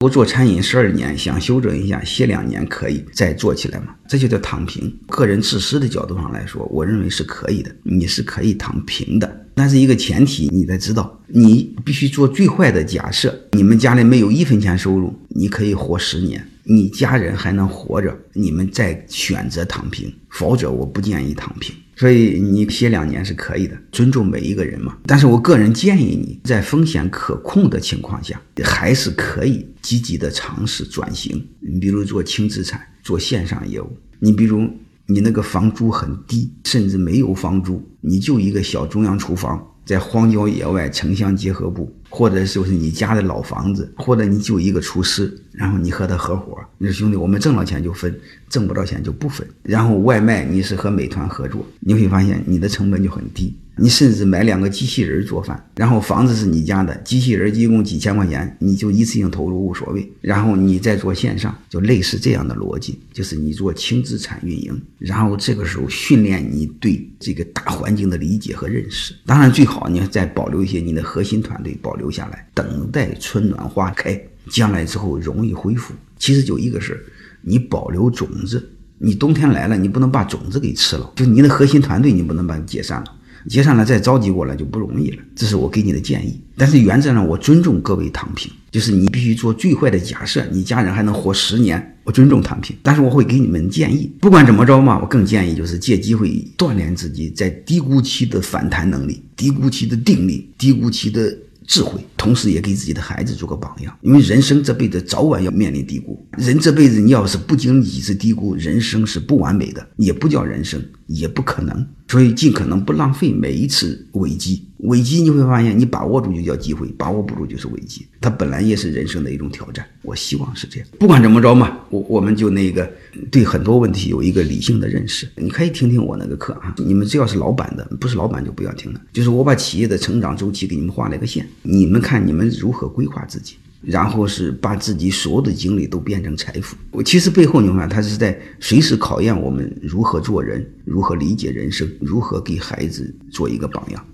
不做餐饮十二年，想休整一下，歇两年可以再做起来吗？这就叫躺平。个人自私的角度上来说，我认为是可以的，你是可以躺平的。但是一个前提，你得知道，你必须做最坏的假设：你们家里没有一分钱收入，你可以活十年，你家人还能活着，你们再选择躺平。否则，我不建议躺平。所以你歇两年是可以的，尊重每一个人嘛。但是我个人建议你在风险可控的情况下，还是可以积极的尝试转型。你比如做轻资产，做线上业务。你比如你那个房租很低，甚至没有房租，你就一个小中央厨房，在荒郊野外城乡结合部。或者就是你家的老房子，或者你就一个厨师，然后你和他合伙，你说兄弟，我们挣了钱就分，挣不到钱就不分。然后外卖你是和美团合作，你会发现你的成本就很低。你甚至买两个机器人做饭，然后房子是你家的，机器人一共几千块钱，你就一次性投入无所谓。然后你再做线上，就类似这样的逻辑，就是你做轻资产运营，然后这个时候训练你对这个大环境的理解和认识。当然最好你再保留一些你的核心团队保留下来，等待春暖花开，将来之后容易恢复。其实就一个事儿，你保留种子，你冬天来了，你不能把种子给吃了，就你的核心团队你不能把它解散了。接下来再召集过来就不容易了，这是我给你的建议。但是原则上我尊重各位躺平，就是你必须做最坏的假设，你家人还能活十年，我尊重躺平。但是我会给你们建议，不管怎么着嘛，我更建议就是借机会锻炼自己在低谷期的反弹能力、低谷期的定力、低谷期的。智慧，同时也给自己的孩子做个榜样，因为人生这辈子早晚要面临低谷。人这辈子你要是不经历几次低谷，人生是不完美的，也不叫人生，也不可能。所以尽可能不浪费每一次危机。危机你会发现，你把握住就叫机会，把握不住就是危机。它本来也是人生的一种挑战。我希望是这样。不管怎么着嘛，我我们就那个对很多问题有一个理性的认识。你可以听听我那个课啊。你们只要是老板的，不是老板就不要听了。就是我把企业的成长周期给你们画了一个线，你们看你们如何规划自己，然后是把自己所有的精力都变成财富。我其实背后你看，他是在随时考验我们如何做人，如何理解人生，如何给孩子做一个榜样。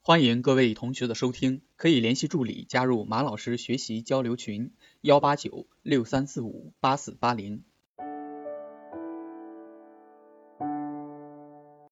欢迎各位同学的收听，可以联系助理加入马老师学习交流群：幺八九六三四五八四八零。